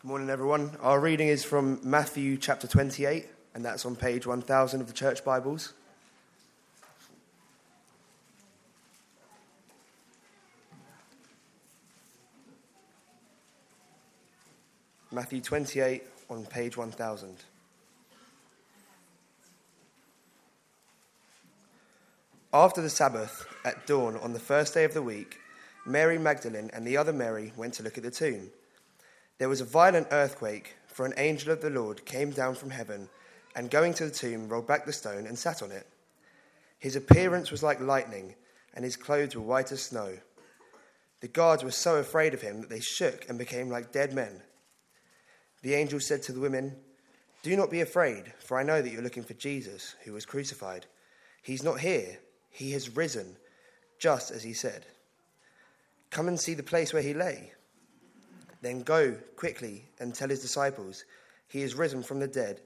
Good morning, everyone. Our reading is from Matthew chapter 28, and that's on page 1000 of the Church Bibles. Matthew 28 on page 1000. After the Sabbath, at dawn on the first day of the week, Mary Magdalene and the other Mary went to look at the tomb. There was a violent earthquake, for an angel of the Lord came down from heaven and, going to the tomb, rolled back the stone and sat on it. His appearance was like lightning, and his clothes were white as snow. The guards were so afraid of him that they shook and became like dead men. The angel said to the women, Do not be afraid, for I know that you're looking for Jesus, who was crucified. He's not here, he has risen, just as he said. Come and see the place where he lay. Then go quickly and tell his disciples, He is risen from the dead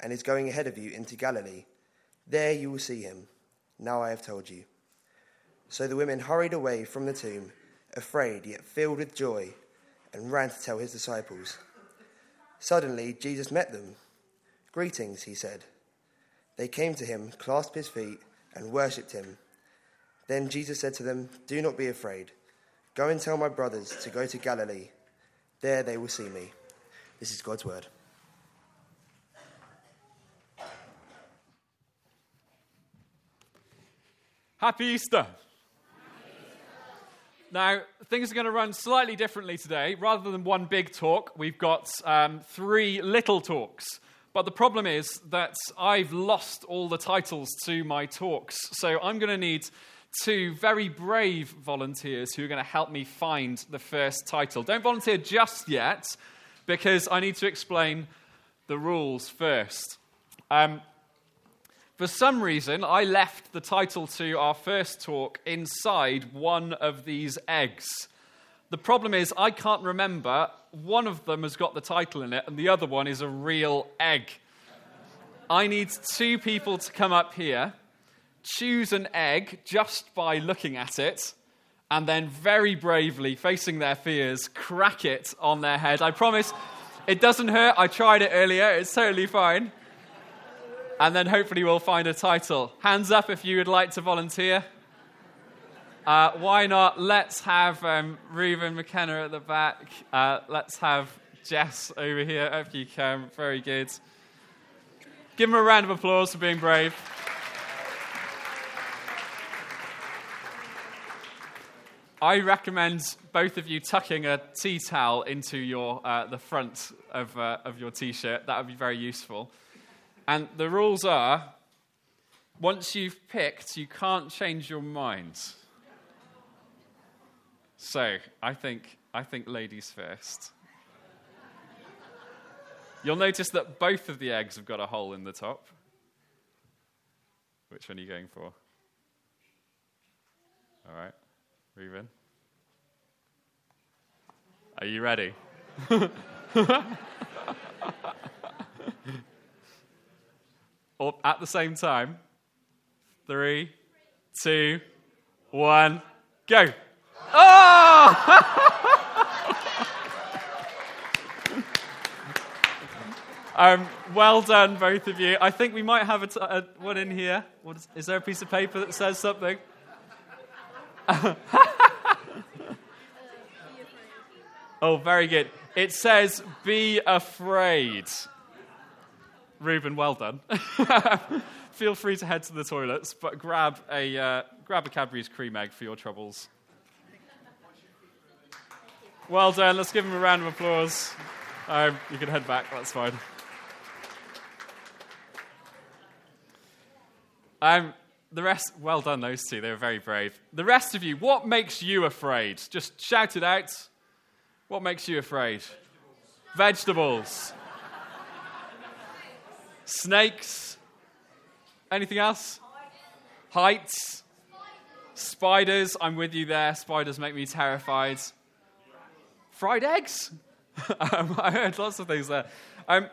and is going ahead of you into Galilee. There you will see him. Now I have told you. So the women hurried away from the tomb, afraid yet filled with joy, and ran to tell his disciples. Suddenly Jesus met them. Greetings, he said. They came to him, clasped his feet, and worshipped him. Then Jesus said to them, Do not be afraid. Go and tell my brothers to go to Galilee. There they will see me. This is God's word. Happy Easter. Now, things are going to run slightly differently today. Rather than one big talk, we've got um, three little talks. But the problem is that I've lost all the titles to my talks. So I'm going to need two very brave volunteers who are going to help me find the first title. Don't volunteer just yet, because I need to explain the rules first. Um, for some reason, I left the title to our first talk inside one of these eggs. The problem is, I can't remember. One of them has got the title in it, and the other one is a real egg. I need two people to come up here, choose an egg just by looking at it, and then very bravely, facing their fears, crack it on their head. I promise it doesn't hurt. I tried it earlier, it's totally fine. And then hopefully we'll find a title. Hands up if you would like to volunteer. Uh, why not? Let's have um, Reuben McKenna at the back. Uh, let's have Jess over here if you can. Very good. Give him a round of applause for being brave. I recommend both of you tucking a tea towel into your, uh, the front of, uh, of your t shirt. That would be very useful. And the rules are once you've picked, you can't change your mind. So I think, I think ladies first. You'll notice that both of the eggs have got a hole in the top. Which one are you going for? All right, Reuben. Are you ready? Or at the same time. Three, two, one, go. Oh! um, well done, both of you. I think we might have a, t- a one in here. Is, is there a piece of paper that says something? oh, very good. It says, be afraid. Reuben, well done. Feel free to head to the toilets, but grab a, uh, grab a Cadbury's cream egg for your troubles. Well done. Let's give him a round of applause. Um, you can head back. That's fine. Um, the rest, well done, those two. They were very brave. The rest of you, what makes you afraid? Just shout it out. What makes you afraid? Vegetables. Vegetables. Snakes. Anything else? Heights. Spiders. I'm with you there. Spiders make me terrified. Fried eggs. I heard lots of things there. Um,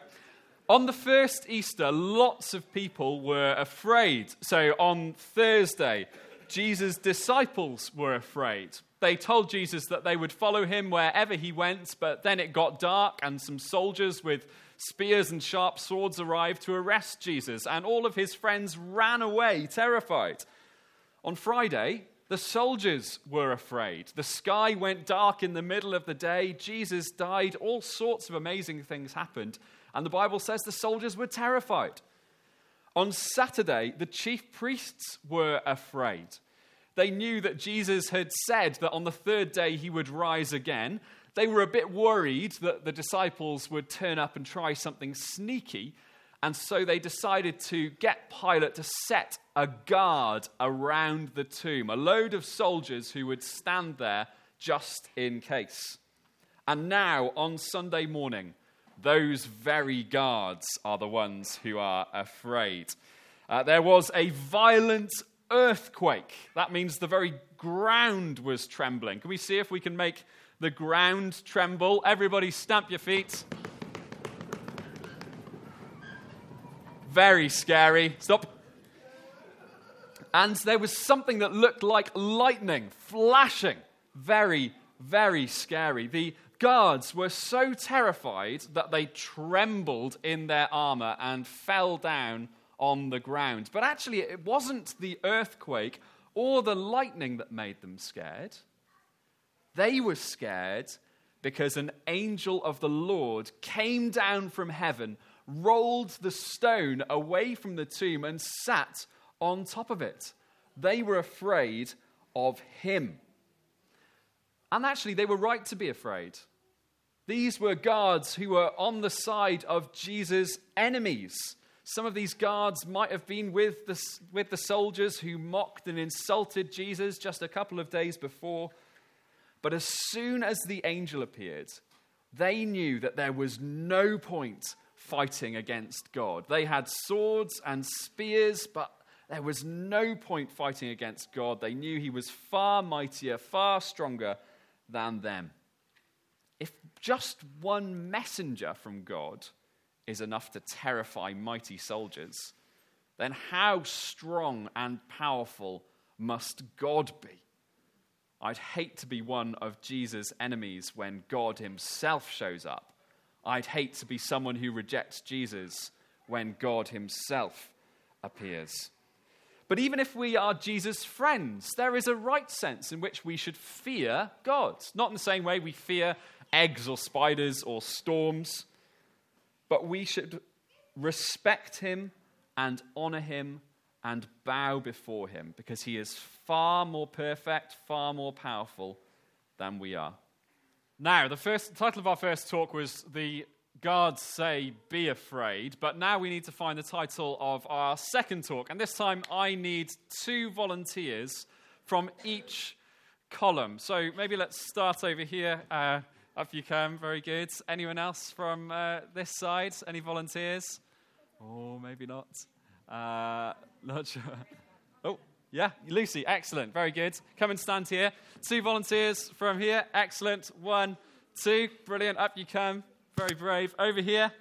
on the first Easter, lots of people were afraid. So on Thursday, Jesus' disciples were afraid. They told Jesus that they would follow him wherever he went, but then it got dark, and some soldiers with spears and sharp swords arrived to arrest Jesus, and all of his friends ran away, terrified. On Friday, the soldiers were afraid. The sky went dark in the middle of the day. Jesus died. All sorts of amazing things happened. And the Bible says the soldiers were terrified. On Saturday, the chief priests were afraid. They knew that Jesus had said that on the third day he would rise again. They were a bit worried that the disciples would turn up and try something sneaky. And so they decided to get Pilate to set a guard around the tomb, a load of soldiers who would stand there just in case. And now, on Sunday morning, those very guards are the ones who are afraid. Uh, there was a violent earthquake. That means the very ground was trembling. Can we see if we can make the ground tremble? Everybody, stamp your feet. Very scary. Stop. And there was something that looked like lightning flashing. Very, very scary. The guards were so terrified that they trembled in their armor and fell down on the ground. But actually, it wasn't the earthquake or the lightning that made them scared. They were scared because an angel of the Lord came down from heaven, rolled the stone away from the tomb, and sat on top of it. They were afraid of him. And actually, they were right to be afraid. These were guards who were on the side of Jesus' enemies. Some of these guards might have been with the, with the soldiers who mocked and insulted Jesus just a couple of days before. But as soon as the angel appeared, they knew that there was no point fighting against God. They had swords and spears, but there was no point fighting against God. They knew he was far mightier, far stronger than them. If just one messenger from God is enough to terrify mighty soldiers, then how strong and powerful must God be? I'd hate to be one of Jesus' enemies when God himself shows up. I'd hate to be someone who rejects Jesus when God himself appears. But even if we are Jesus' friends, there is a right sense in which we should fear God. Not in the same way we fear eggs or spiders or storms, but we should respect him and honor him and bow before him because he is far more perfect, far more powerful than we are. Now, the first title of our first talk was The Guards Say Be Afraid, but now we need to find the title of our second talk. And this time I need two volunteers from each column. So maybe let's start over here. Uh, up you come. Very good. Anyone else from uh, this side? Any volunteers? Oh, maybe not. Uh, not sure. Oh, yeah, Lucy. Excellent. Very good. Come and stand here. Two volunteers from here. Excellent. One, two. Brilliant. Up you come. Very brave. Over here.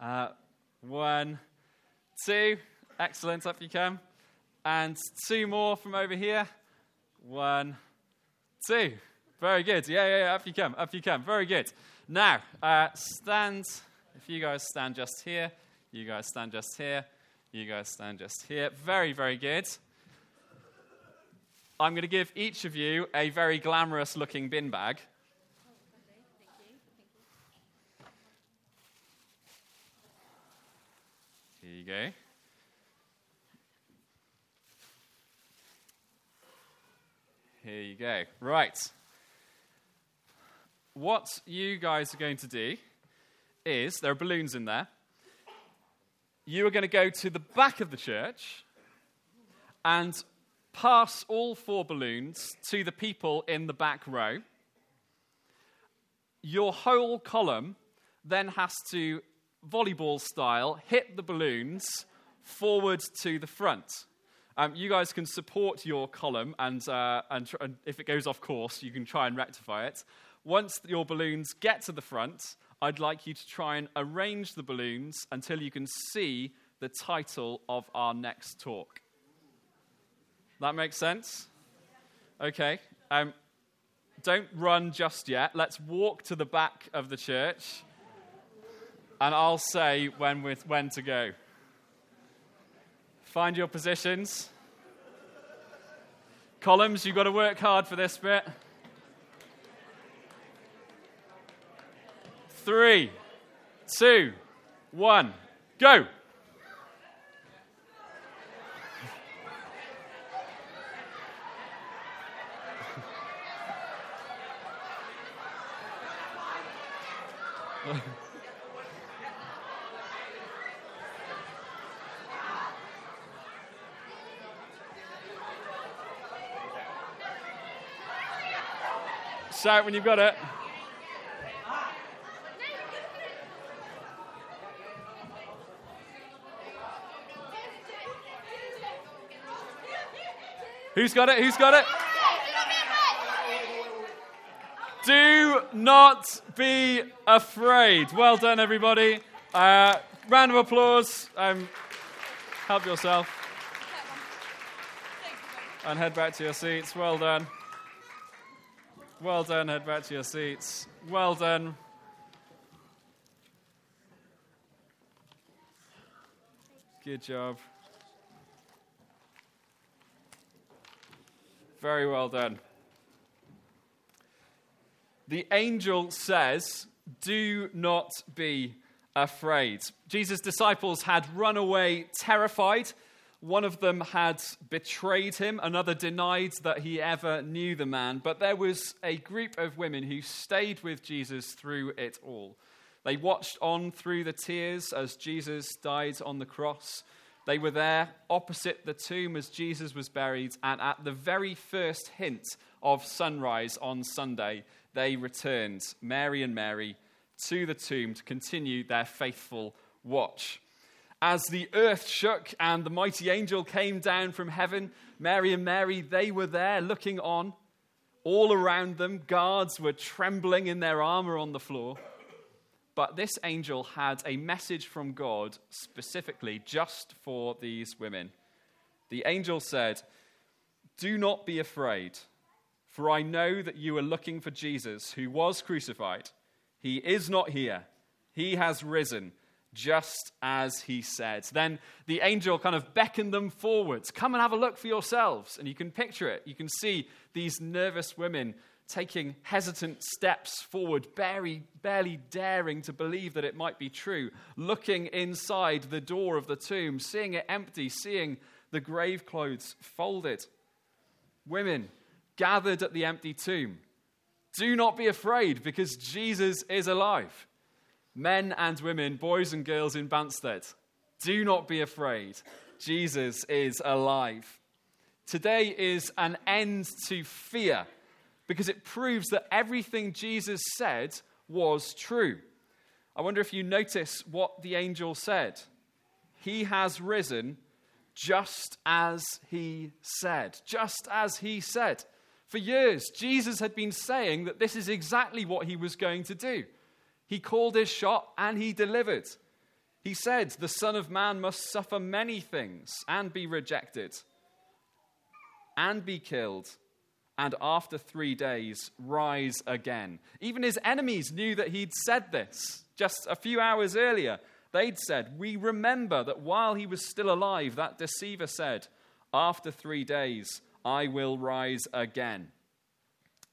Uh, one, two. Excellent. Up you come. And two more from over here. One, two. Very good. Yeah, yeah, yeah. Up you come. Up you come. Very good. Now, uh, stand. If you guys stand just here, you guys stand just here, you guys stand just here. Very, very good. I'm going to give each of you a very glamorous looking bin bag. Here you go. Here you go. Right what you guys are going to do is there are balloons in there. You are going to go to the back of the church and pass all four balloons to the people in the back row. Your whole column then has to, volleyball style, hit the balloons forward to the front. Um, you guys can support your column, and, uh, and, tr- and if it goes off course, you can try and rectify it. Once your balloons get to the front, I'd like you to try and arrange the balloons until you can see the title of our next talk. That makes sense? Okay. Um, don't run just yet. Let's walk to the back of the church, and I'll say when, with, when to go. Find your positions. Columns, you've got to work hard for this bit. Three, two, one, go. Shout when you've got it. Who's got it? Who's got it? Do not be afraid. Well done, everybody. Uh, round of applause. Um, help yourself. And head back to your seats. Well done. Well done. Head back to your seats. Well done. Good job. Very well done. The angel says, Do not be afraid. Jesus' disciples had run away terrified. One of them had betrayed him, another denied that he ever knew the man. But there was a group of women who stayed with Jesus through it all. They watched on through the tears as Jesus died on the cross. They were there opposite the tomb as Jesus was buried, and at the very first hint of sunrise on Sunday, they returned, Mary and Mary, to the tomb to continue their faithful watch. As the earth shook and the mighty angel came down from heaven, Mary and Mary, they were there looking on. All around them, guards were trembling in their armor on the floor. But this angel had a message from God specifically just for these women. The angel said, Do not be afraid, for I know that you are looking for Jesus, who was crucified. He is not here, he has risen just as he said. Then the angel kind of beckoned them forwards. Come and have a look for yourselves. And you can picture it. You can see these nervous women taking hesitant steps forward, barely, barely daring to believe that it might be true, looking inside the door of the tomb, seeing it empty, seeing the grave clothes folded. Women gathered at the empty tomb. Do not be afraid because Jesus is alive men and women, boys and girls in Banstead, do not be afraid. Jesus is alive. Today is an end to fear because it proves that everything Jesus said was true. I wonder if you notice what the angel said. He has risen just as he said. Just as he said. For years, Jesus had been saying that this is exactly what he was going to do. He called his shot and he delivered. He said, The Son of Man must suffer many things and be rejected and be killed, and after three days rise again. Even his enemies knew that he'd said this just a few hours earlier. They'd said, We remember that while he was still alive, that deceiver said, After three days, I will rise again.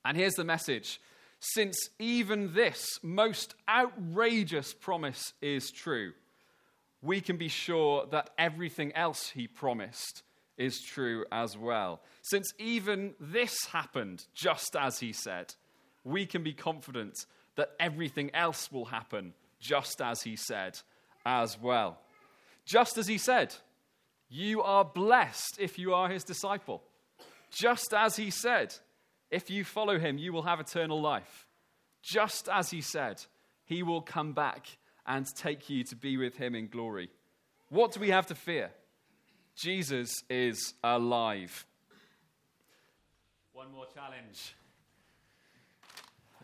And here's the message since even this most outrageous promise is true, we can be sure that everything else he promised is true as well. Since even this happened just as he said, we can be confident that everything else will happen just as he said as well. Just as he said, you are blessed if you are his disciple. Just as he said, if you follow him, you will have eternal life. Just as he said, he will come back and take you to be with him in glory. What do we have to fear? Jesus is alive. One more challenge.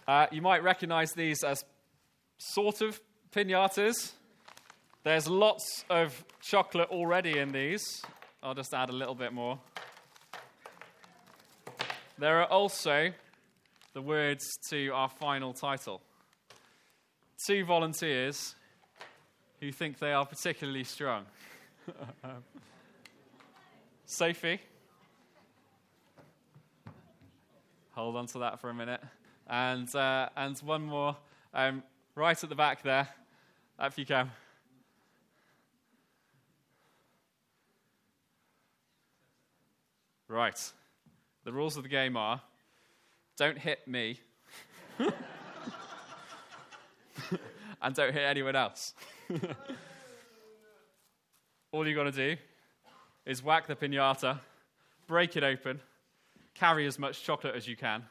Uh, you might recognize these as sort of pinatas. There's lots of chocolate already in these. I'll just add a little bit more. There are also the words to our final title. Two volunteers who think they are particularly strong. Sophie, hold on to that for a minute. And, uh, and one more um, right at the back there, if you can. Right. The rules of the game are don't hit me, and don't hit anyone else. All you've got to do is whack the pinata, break it open, carry as much chocolate as you can,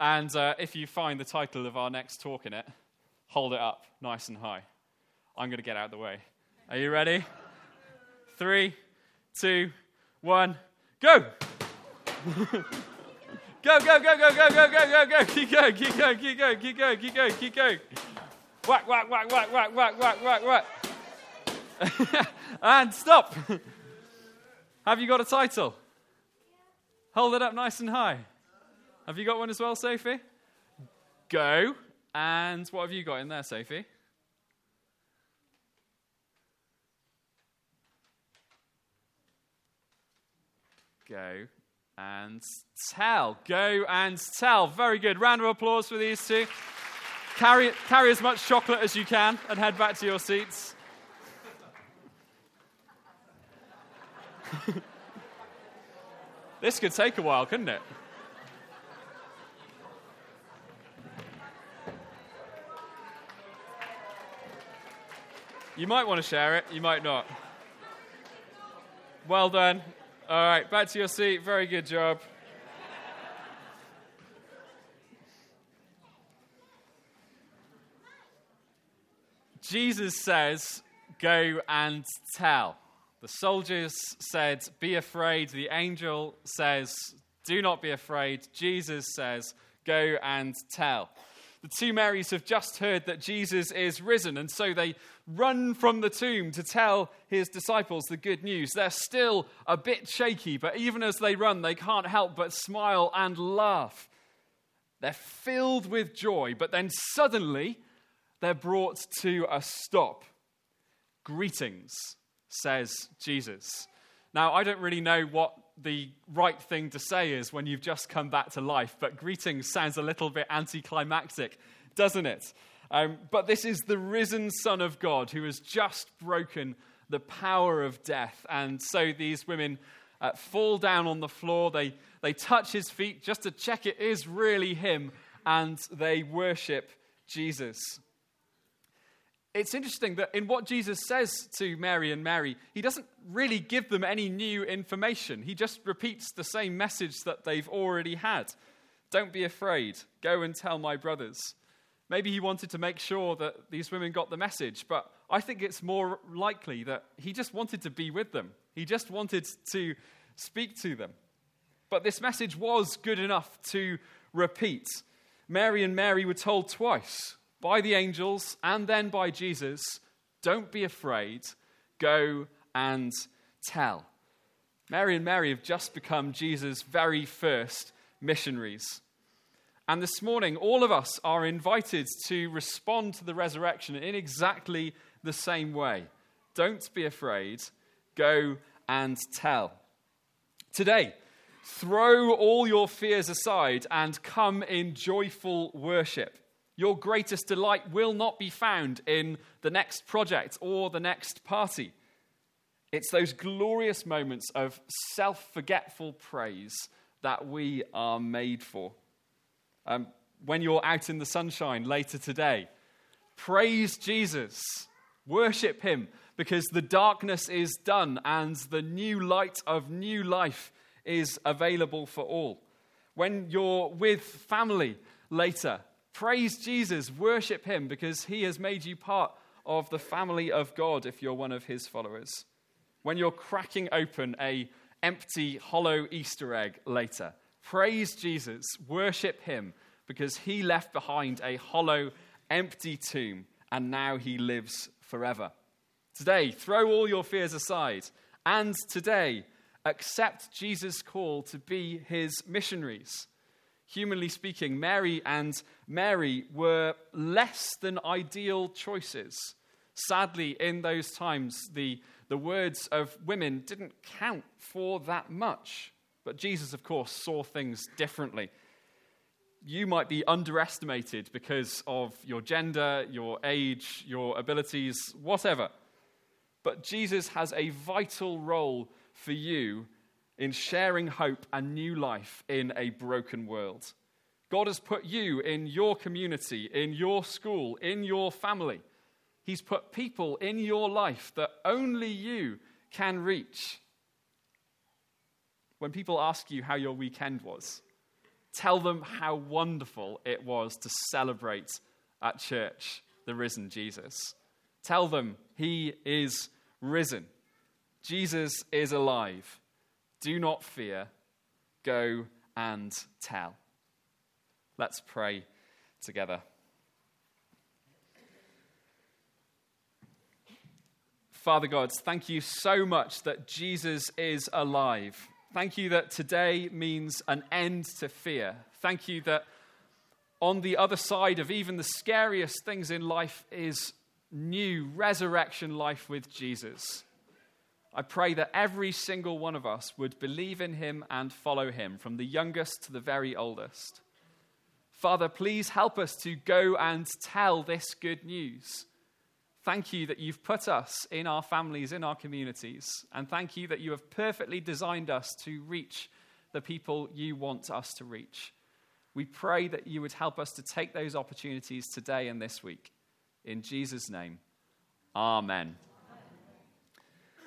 and uh, if you find the title of our next talk in it, hold it up nice and high. I'm going to get out of the way. Are you ready? Three, two, one, go! go, go, go, go, go, go, go, go, go. Keep going, keep going, keep going, keep going, keep going, keep going. Whack, whack, whack, whack, whack, whack, whack, whack, whack. and stop. Have you got a title? Hold it up nice and high. Have you got one as well, Sophie? Go. And what have you got in there, Sophie? Go and tell. Go and tell. Very good. Round of applause for these two. Carry, carry as much chocolate as you can and head back to your seats. this could take a while, couldn't it? You might want to share it, you might not. Well done. All right, back to your seat. Very good job. Jesus says, Go and tell. The soldiers said, Be afraid. The angel says, Do not be afraid. Jesus says, Go and tell. The two Marys have just heard that Jesus is risen, and so they run from the tomb to tell his disciples the good news. They're still a bit shaky, but even as they run, they can't help but smile and laugh. They're filled with joy, but then suddenly they're brought to a stop. Greetings, says Jesus. Now, I don't really know what the right thing to say is when you've just come back to life, but greetings sounds a little bit anticlimactic, doesn't it? Um, but this is the risen Son of God who has just broken the power of death. And so these women uh, fall down on the floor, they, they touch his feet just to check it is really him, and they worship Jesus it's interesting that in what Jesus says to Mary and Mary, he doesn't really give them any new information. He just repeats the same message that they've already had. Don't be afraid. Go and tell my brothers. Maybe he wanted to make sure that these women got the message, but I think it's more likely that he just wanted to be with them. He just wanted to speak to them. But this message was good enough to repeat. Mary and Mary were told twice by the angels and then by Jesus, don't be afraid, go and tell. Mary and Mary have just become Jesus' very first missionaries. And this morning, all of us are invited to respond to the resurrection in exactly the same way. Don't be afraid, go and tell. Today, throw all your fears aside and come in joyful worship. Your greatest delight will not be found in the next project or the next party. It's those glorious moments of self forgetful praise that we are made for. Um, when you're out in the sunshine later today, praise Jesus, worship Him, because the darkness is done and the new light of new life is available for all. When you're with family later, Praise Jesus, worship him because he has made you part of the family of God if you're one of his followers. When you're cracking open a empty hollow Easter egg later, praise Jesus, worship him because he left behind a hollow empty tomb and now he lives forever. Today, throw all your fears aside and today accept Jesus' call to be his missionaries Humanly speaking, Mary and Mary were less than ideal choices. Sadly, in those times, the, the words of women didn't count for that much. But Jesus, of course, saw things differently. You might be underestimated because of your gender, your age, your abilities, whatever. But Jesus has a vital role for you in sharing hope and new life in a broken world. God has put you in your community, in your school, in your family. He's put people in your life that only you can reach. When people ask you how your weekend was, tell them how wonderful it was to celebrate at church the risen Jesus. Tell them he is risen. Jesus is alive. Do not fear. Go and tell. Let's pray together. Father God, thank you so much that Jesus is alive. Thank you that today means an end to fear. Thank you that on the other side of even the scariest things in life is new resurrection life with Jesus. I pray that every single one of us would believe in him and follow him, from the youngest to the very oldest. Father, please help us to go and tell this good news. Thank you that you've put us in our families, in our communities, and thank you that you have perfectly designed us to reach the people you want us to reach. We pray that you would help us to take those opportunities today and this week. In Jesus' name, amen.